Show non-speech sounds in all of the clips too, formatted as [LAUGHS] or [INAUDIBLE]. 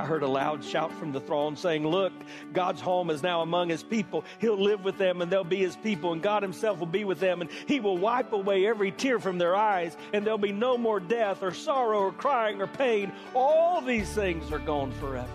I heard a loud shout from the throne saying, Look, God's home is now among his people. He'll live with them and they'll be his people, and God himself will be with them, and he will wipe away every tear from their eyes, and there'll be no more death or sorrow or crying or pain. All these things are gone forever.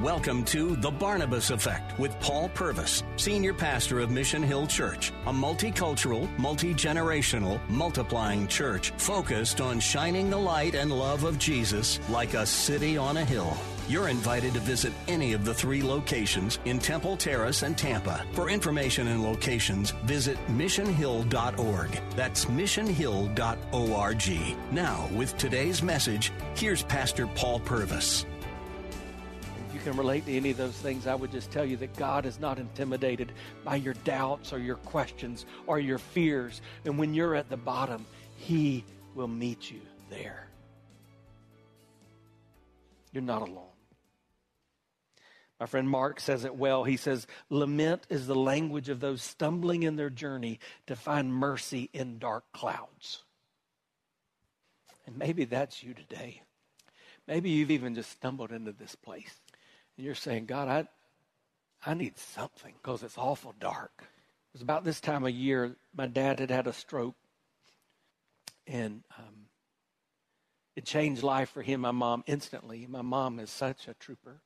Welcome to The Barnabas Effect with Paul Purvis, Senior Pastor of Mission Hill Church, a multicultural, multi generational, multiplying church focused on shining the light and love of Jesus like a city on a hill. You're invited to visit any of the three locations in Temple Terrace and Tampa. For information and locations, visit missionhill.org. That's missionhill.org. Now, with today's message, here's Pastor Paul Purvis If you can relate to any of those things, I would just tell you that God is not intimidated by your doubts or your questions or your fears. And when you're at the bottom, He will meet you there. You're not alone. My friend Mark says it well. He says, Lament is the language of those stumbling in their journey to find mercy in dark clouds. And maybe that's you today. Maybe you've even just stumbled into this place. And you're saying, God, I, I need something because it's awful dark. It was about this time of year, my dad had had a stroke. And um, it changed life for him, my mom, instantly. My mom is such a trooper.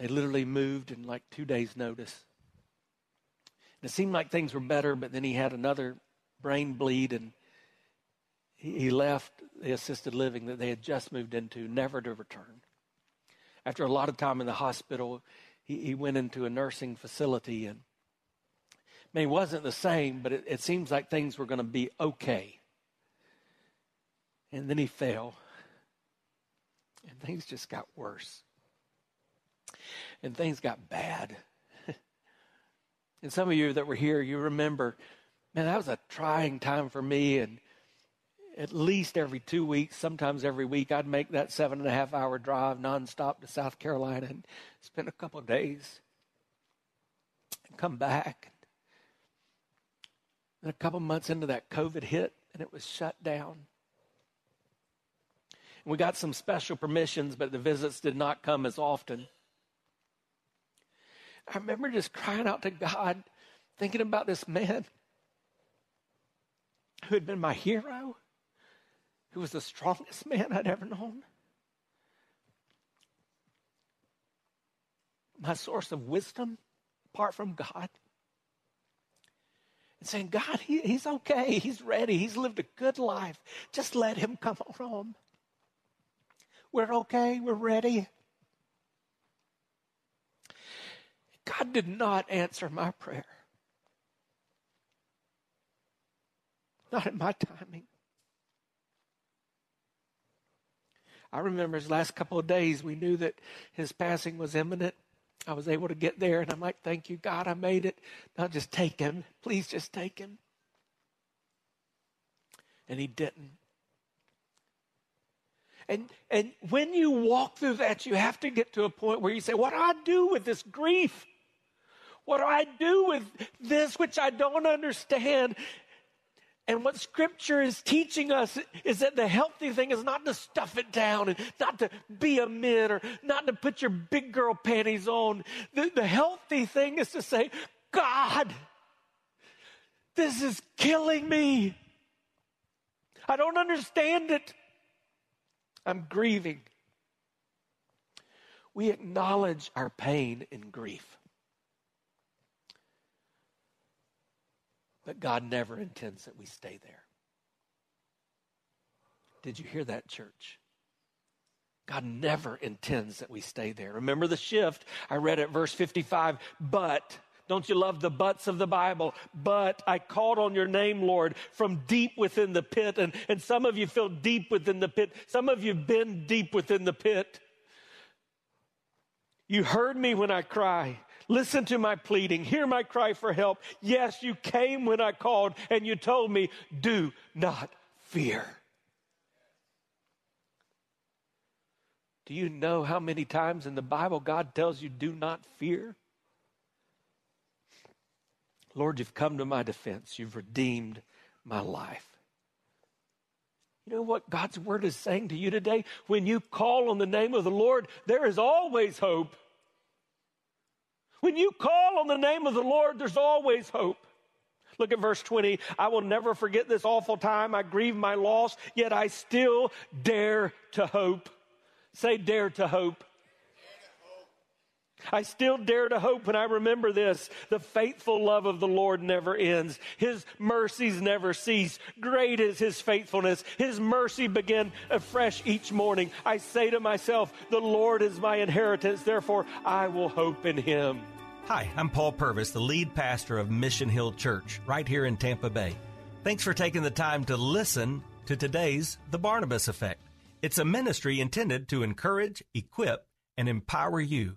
They literally moved in like two days' notice. And it seemed like things were better, but then he had another brain bleed and he, left the assisted living that they had just moved into, never to return after a lot of time in the hospital, he, he went into a nursing facility and I mean, it wasn't the same, but it, it seems like things were going to be okay. And then he fell, and things just got worse. And things got bad. [LAUGHS] and some of you that were here, you remember, man, that was a trying time for me. And at least every two weeks, sometimes every week, I'd make that seven and a half hour drive nonstop to South Carolina and spend a couple days and come back. And a couple months into that, COVID hit and it was shut down. And we got some special permissions, but the visits did not come as often. I remember just crying out to God, thinking about this man who had been my hero who was the strongest man I'd ever known. My source of wisdom apart from God. And saying, God, he, he's okay. He's ready. He's lived a good life. Just let him come home. We're okay. We're ready. God did not answer my prayer. Not at my timing. I remember his last couple of days, we knew that his passing was imminent. I was able to get there, and I'm like, thank you, God, I made it. Now just take him. Please just take him. And he didn't. And, and when you walk through that, you have to get to a point where you say, What do I do with this grief? What do I do with this which I don't understand? And what scripture is teaching us is that the healthy thing is not to stuff it down and not to be a man or not to put your big girl panties on. The, the healthy thing is to say, God, this is killing me. I don't understand it. I'm grieving. We acknowledge our pain and grief. But God never intends that we stay there. Did you hear that, church? God never intends that we stay there. Remember the shift. I read at verse 55, but Don't you love the buts of the Bible? But I called on your name, Lord, from deep within the pit. And, and some of you feel deep within the pit. Some of you have been deep within the pit. You heard me when I cry. Listen to my pleading. Hear my cry for help. Yes, you came when I called and you told me, do not fear. Do you know how many times in the Bible God tells you, do not fear? Lord, you've come to my defense. You've redeemed my life. You know what God's word is saying to you today? When you call on the name of the Lord, there is always hope. When you call on the name of the Lord, there's always hope. Look at verse 20. I will never forget this awful time. I grieve my loss, yet I still dare to hope. Say, dare to hope. I still dare to hope when I remember this. The faithful love of the Lord never ends. His mercies never cease. Great is His faithfulness. His mercy begin afresh each morning. I say to myself, the Lord is my inheritance. Therefore, I will hope in Him. Hi, I'm Paul Purvis, the lead pastor of Mission Hill Church right here in Tampa Bay. Thanks for taking the time to listen to today's The Barnabas Effect. It's a ministry intended to encourage, equip, and empower you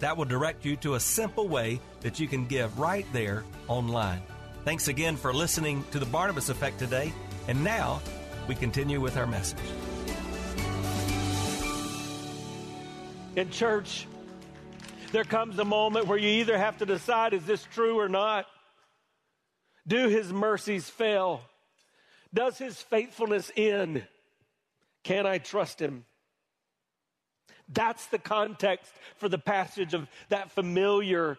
That will direct you to a simple way that you can give right there online. Thanks again for listening to the Barnabas Effect today. And now we continue with our message. In church, there comes a moment where you either have to decide is this true or not? Do his mercies fail? Does his faithfulness end? Can I trust him? That's the context for the passage of that familiar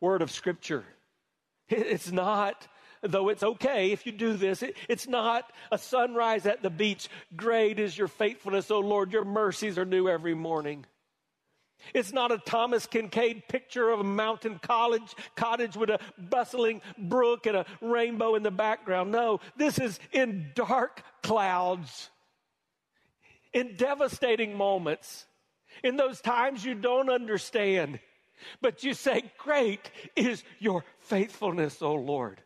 word of Scripture. It's not, though it's okay if you do this, it, it's not a sunrise at the beach. Great is your faithfulness, O Lord. Your mercies are new every morning. It's not a Thomas Kinkade picture of a mountain college cottage with a bustling brook and a rainbow in the background. No, this is in dark clouds, in devastating moments in those times you don't understand, but you say, Great is your faithfulness, O Lord.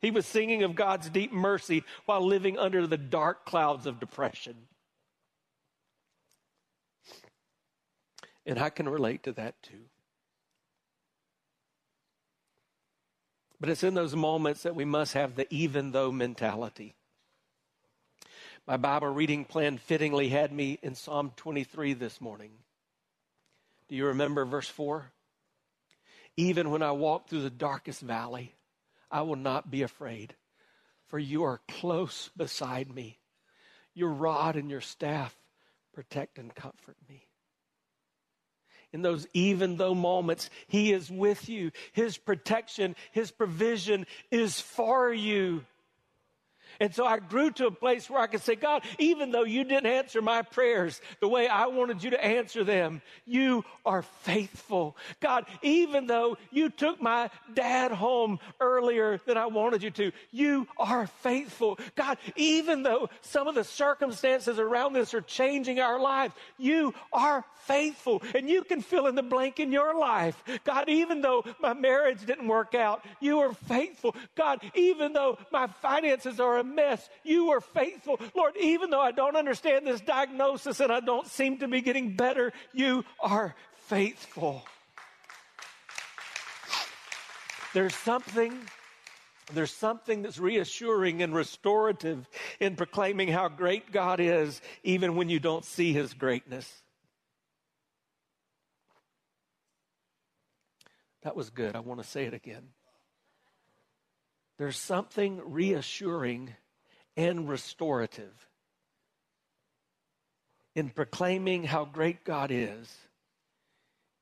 He was singing of God's deep mercy while living under the dark clouds of depression. And I can relate to that too. But it's in those moments that we must have the even though mentality. My Bible reading plan fittingly had me in Psalm 23 this morning. Do you remember verse 4? Even when I walk through the darkest valley, I will not be afraid, for you are close beside me. Your rod and your staff protect and comfort me. In those even though moments, He is with you. His protection, His provision is for you. And so I grew to a place where I could say, God, even though you didn't answer my prayers the way I wanted you to answer them, you are faithful. God, even though you took my dad home earlier than I wanted you to, you are faithful. God, even though some of the circumstances around this are changing our lives, you are faithful. And you can fill in the blank in your life. God, even though my marriage didn't work out, you are faithful. God, even though my finances are a mess, you are faithful. Lord, even though I don't understand this diagnosis and I don't seem to be getting better, you are faithful. There's something there's something that's reassuring and restorative in proclaiming how great God is, even when you don't see his greatness. That was good. I want to say it again. There's something reassuring and restorative in proclaiming how great God is,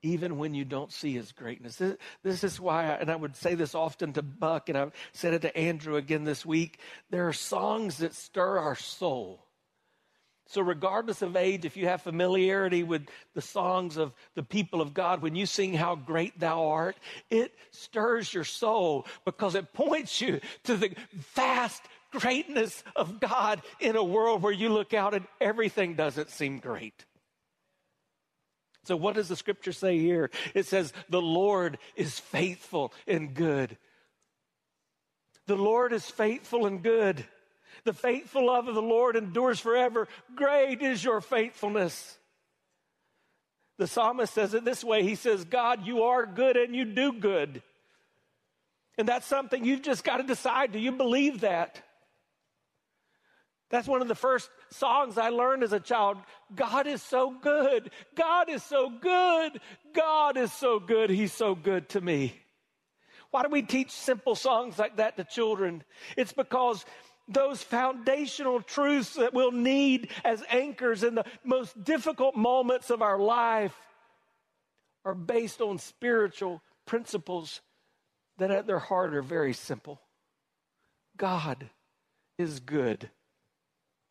even when you don't see his greatness. This, this is why, I, and I would say this often to Buck, and I've said it to Andrew again this week. There are songs that stir our soul. So, regardless of age, if you have familiarity with the songs of the people of God, when you sing How Great Thou Art, it stirs your soul because it points you to the vast greatness of God in a world where you look out and everything doesn't seem great. So, what does the scripture say here? It says, The Lord is faithful and good. The Lord is faithful and good. The faithful love of the Lord endures forever. Great is your faithfulness. The psalmist says it this way He says, God, you are good and you do good. And that's something you've just got to decide. Do you believe that? That's one of the first songs I learned as a child. God is so good. God is so good. God is so good. He's so good to me. Why do we teach simple songs like that to children? It's because those foundational truths that we'll need as anchors in the most difficult moments of our life are based on spiritual principles that at their heart are very simple. God is good.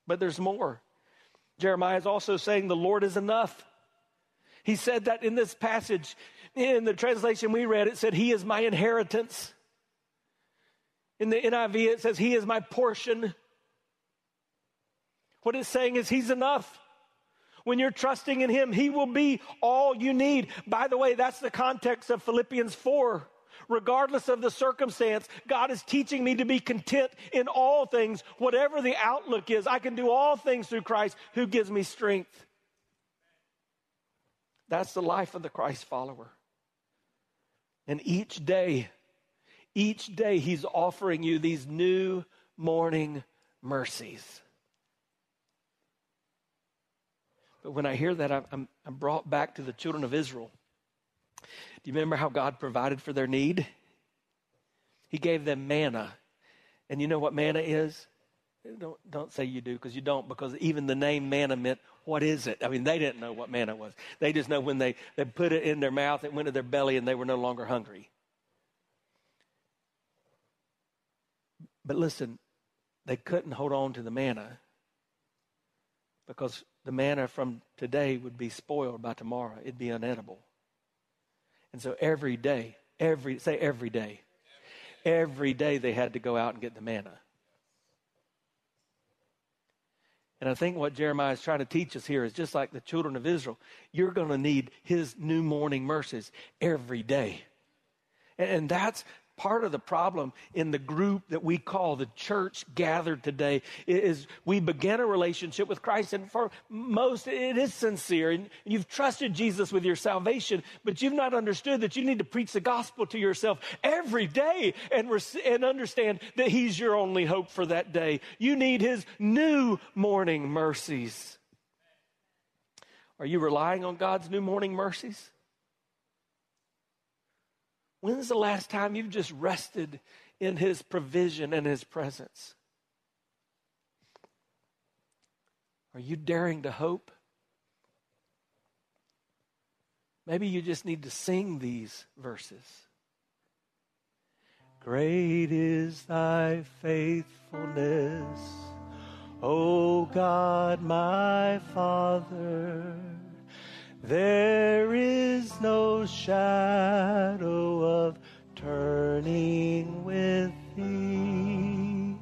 But there's more. Jeremiah is also saying the Lord is enough. He said that in this passage, in the translation we read, it said, He is my inheritance. In the NIV, it says, He is my portion. What it's saying is, He's enough. When you're trusting in Him, He will be all you need. By the way, that's the context of Philippians 4 regardless of the circumstance, God is teaching me to be content in all things, whatever the outlook is. I can do all things through Christ who gives me strength. That's the life of the Christ follower. And each day, each day, He's offering you these new morning mercies. But when I hear that, I'm, I'm, brought back to the children of Israel. Do you remember how God provided for their need? He gave them manna. And you know what manna is? Don't, don't say you do because you don't, because even the name manna meant, what is it? I mean, they didn't know what manna was. They just know when they, they put it in their mouth, it went to their belly, and they were no longer hungry. But listen, they couldn't hold on to the manna because the manna from today would be spoiled by tomorrow. It'd be unedible. And so every day, every, say every day, every day they had to go out and get the manna. And I think what Jeremiah is trying to teach us here is just like the children of Israel, you're going to need his new morning mercies every day. And that's part of the problem in the group that we call the church gathered today is we begin a relationship with Christ, and for most it is sincere, and you've trusted Jesus with your salvation, but you've not understood that you need to preach the gospel to yourself every day and, and understand that He's your only hope for that day. You need His new morning mercies. Are you relying on God's new morning mercies? When's the last time you've just rested in His provision and His presence? Are you daring to hope? Maybe you just need to sing these verses. Great is thy faithfulness, O God my Father. There is no shadow of turning with thee.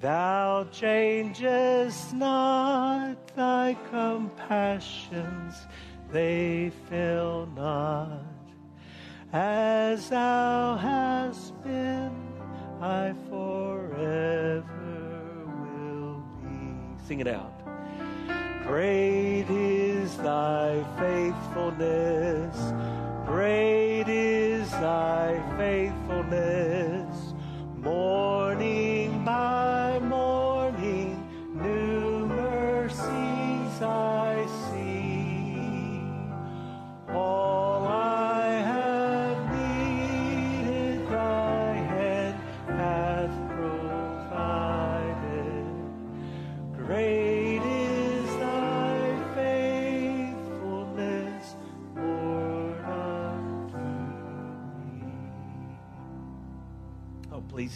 Thou changest not thy compassions, they fail not. As thou hast been, I forever will be. Sing it out. Great is thy faithfulness. Great is thy faithfulness.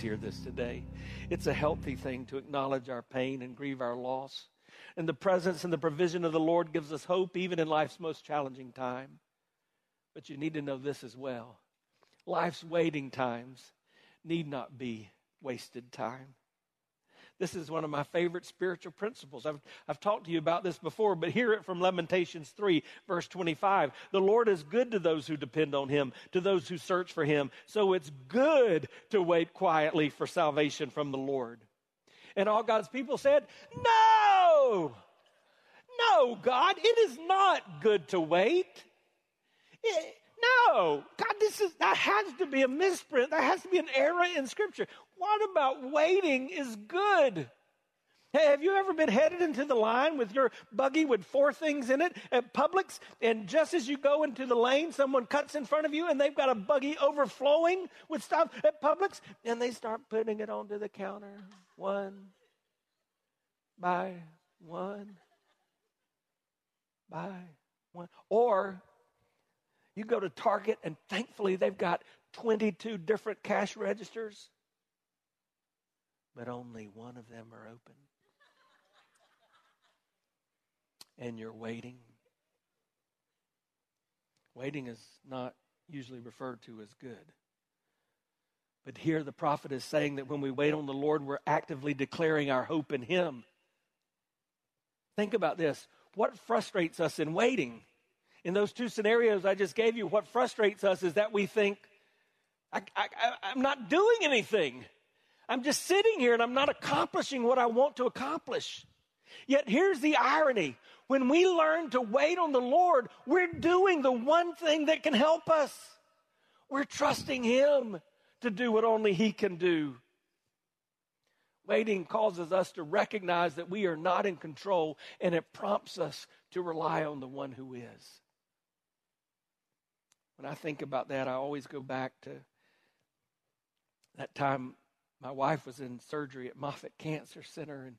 Hear this today. It's a healthy thing to acknowledge our pain and grieve our loss. And the presence and the provision of the Lord gives us hope even in life's most challenging time. But you need to know this as well life's waiting times need not be wasted time. This is one of my favorite spiritual principles. I've, I've talked to you about this before, but hear it from Lamentations 3, verse 25. The Lord is good to those who depend on him, to those who search for him. So it's good to wait quietly for salvation from the Lord. And all God's people said, No! No, God, it is not good to wait. It, no, God, this is that has to be a misprint. There has to be an error in Scripture. What about waiting is good? Hey, have you ever been headed into the line with your buggy with four things in it at Publix, and just as you go into the lane, someone cuts in front of you, and they've got a buggy overflowing with stuff at Publix, and they start putting it onto the counter one by one by one. Or you go to Target, and thankfully they've got 22 different cash registers, but only one of them are open. And you're waiting. Waiting is not usually referred to as good. But here the prophet is saying that when we wait on the Lord, we're actively declaring our hope in Him. Think about this. What frustrates us in waiting? in those two scenarios I just gave you, what frustrates us is that we think, I, am not doing anything. I'm just sitting here and I'm not accomplishing what I want to accomplish. Yet here's the irony. When we learn to wait on the Lord, we're doing the one thing that can help us. We're trusting Him to do what only He can do. Waiting causes us to recognize that we are not in control, and it prompts us to rely on the one who is. When I think about that, I always go back to that time my wife was in surgery at Moffitt Cancer Center, and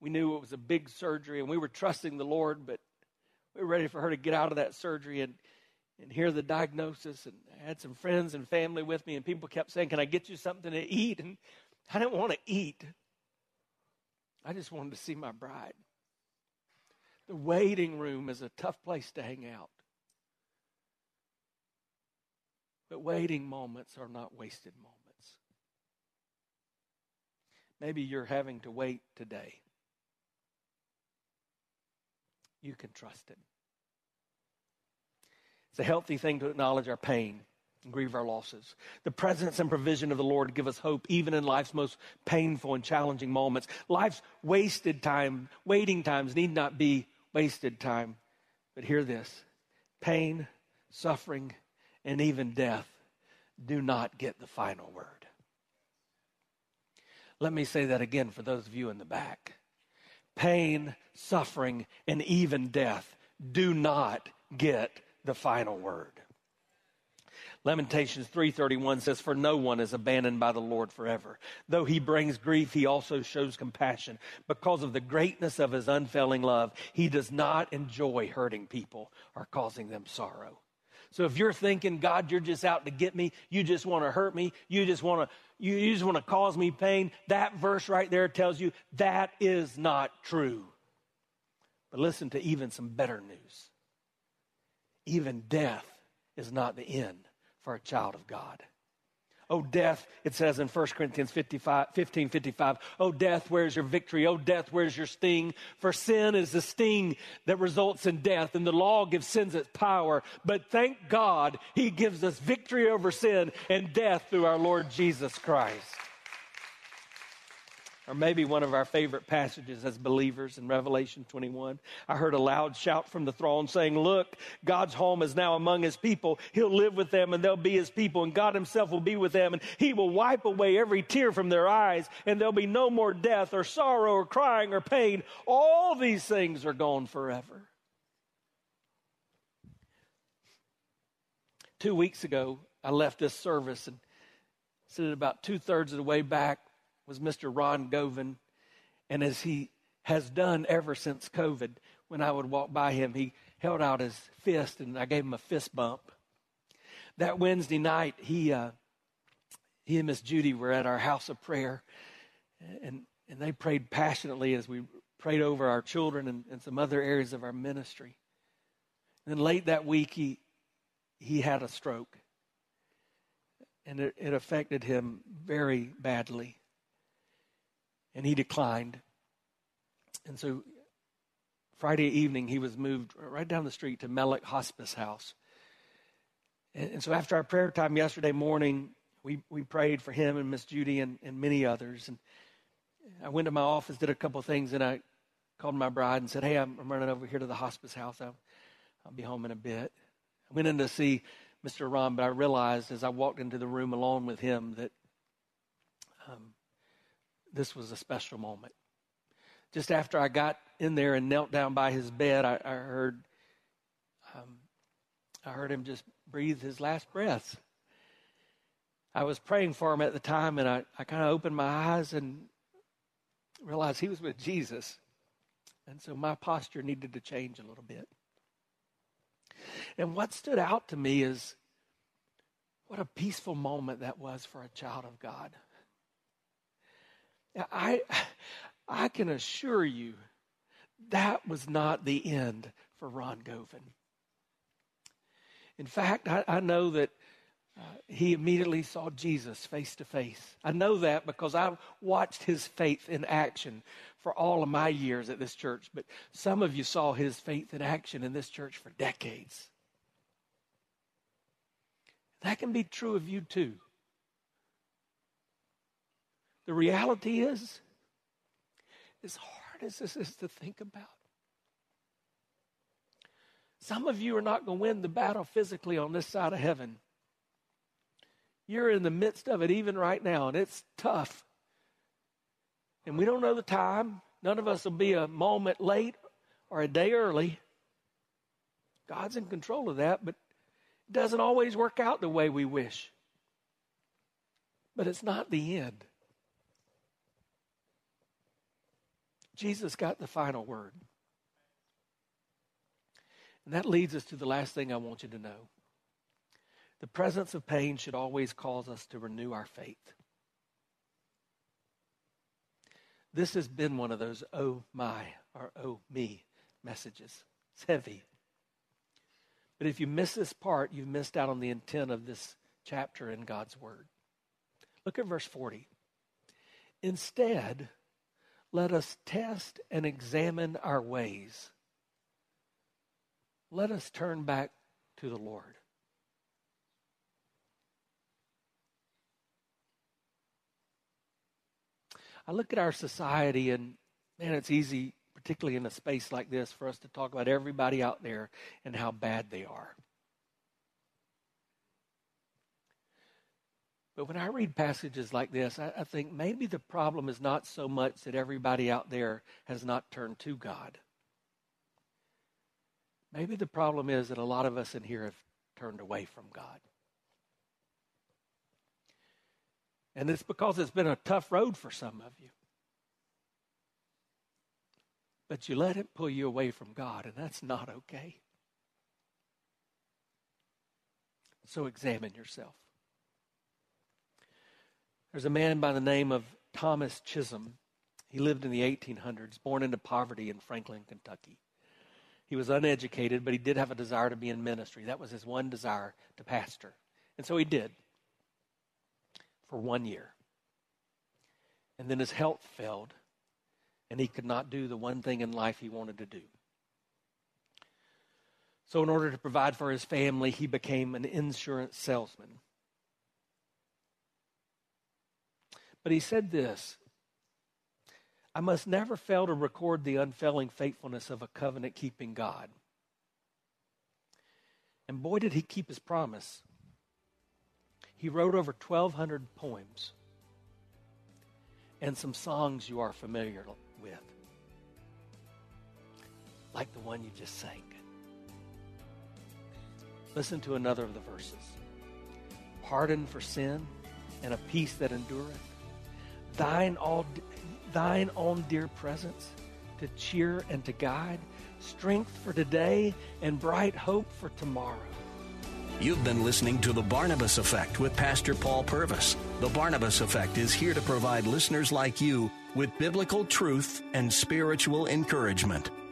we knew it was a big surgery, and we were trusting the Lord, but we were ready for her to get out of that surgery and and hear the diagnosis. And I had some friends and family with me, and people kept saying, "Can I get you something to eat?" And I didn't want to eat. I just wanted to see my bride. The waiting room is a tough place to hang out. But waiting moments are not wasted moments. Maybe you're having to wait today. You can trust Him. It's a healthy thing to acknowledge our pain and grieve our losses. The presence and provision of the Lord give us hope even in life's most painful and challenging moments. Life's wasted time, waiting times need not be wasted time. But hear this pain, suffering, and even death do not get the final word. Let me say that again for those of you in the back. Pain, suffering, and even death do not get the final word. Lamentations 3:31 says for no one is abandoned by the Lord forever. Though he brings grief, he also shows compassion because of the greatness of his unfailing love. He does not enjoy hurting people or causing them sorrow. So if you're thinking, God, you're just out to get me, you just want to hurt me, you just want to you, just want to cause me pain, that verse right there tells you that is not true. But listen to even some better news. Even death is not the end for a child of God. Oh, death, it says in 1 Corinthians 55, 15 55, Oh, death, where's your victory? Oh, death, where's your sting? For sin is the sting that results in death, and the law gives sin its power. But thank God, He gives us victory over sin and death through our Lord Jesus Christ. Or maybe one of our favorite passages as believers in Revelation 21. I heard a loud shout from the throne saying, Look, God's home is now among his people. He'll live with them and they'll be his people, and God himself will be with them, and he will wipe away every tear from their eyes, and there'll be no more death or sorrow or crying or pain. All these things are gone forever. Two weeks ago, I left this service and sitting about two thirds of the way back was Mr. Ron Govin. And as he has done ever since COVID, when I would walk by him, he held out his fist and I gave him a fist bump. That Wednesday night, he, uh, he and Miss Judy were at our house of prayer, and, and they prayed passionately as we prayed over our children and, and some other areas of our ministry. And then late that week, he, he had a stroke, and it, it affected him very badly. And he declined. And so Friday evening, he was moved right down the street to Mellick Hospice House. And, and so after our prayer time yesterday morning, we, we prayed for him and Miss Judy and, and many others. And I went to my office, did a couple of things, and I called my bride and said, Hey, I'm, I'm running over here to the hospice house. I'll, I'll be home in a bit. I went in to see Mr. Ron, but I realized as I walked into the room alone with him that um, this was a special moment. Just after I got in there and knelt down by his bed, I, I heard um, I heard him just breathe his last breaths. I was praying for him at the time, and I, I kind of opened my eyes and realized he was with Jesus. And so my posture needed to change a little bit. And what stood out to me is what a peaceful moment that was for a child of God. I, I can assure you that was not the end for Ron Govan. In fact, I, I know that uh, he immediately saw Jesus face to face. I know that because I've watched his faith in action for all of my years at this church, but some of you saw his faith in action in this church for decades. That can be true of you too. The reality is, as hard as this is to think about, some of you are not going to win the battle physically on this side of heaven. You're in the midst of it even right now, and it's tough. And we don't know the time. None of us will be a moment late or a day early. God's in control of that, but it doesn't always work out the way we wish. But it's not the end. Jesus got the final word. And that leads us to the last thing I want you to know. The presence of pain should always cause us to renew our faith. This has been one of those oh my or oh me messages. It's heavy. But if you miss this part, you've missed out on the intent of this chapter in God's Word. Look at verse 40. Instead, let us test and examine our ways. Let us turn back to the Lord. I look at our society and, man, it's easy, particularly in a space like this, for us to talk about everybody out there and how bad they are. But when I read passages like this, I, I, think maybe the problem is not so much that everybody out there has not turned to God. Maybe the problem is that a lot of us in here have turned away from God. And it's because it's been a tough road for some of you. But you let it pull you away from God, and that's not okay. So examine yourself. There's a man by the name of Thomas Chisholm. He lived in the 1800s, born into poverty in Franklin, Kentucky. He was uneducated, but he did have a desire to be in ministry. That was his one desire to pastor. And so he did for one year. And then his health failed, and he could not do the one thing in life he wanted to do. So, in order to provide for his family, he became an insurance salesman. But he said this I must never fail to record the unfailing faithfulness of a covenant keeping God. And boy, did he keep his promise. He wrote over 1,200 poems and some songs you are familiar with, like the one you just sang. Listen to another of the verses Pardon for sin and a peace that endureth. Thine, all, thine own dear presence to cheer and to guide, strength for today and bright hope for tomorrow. You've been listening to The Barnabas Effect with Pastor Paul Purvis. The Barnabas Effect is here to provide listeners like you with biblical truth and spiritual encouragement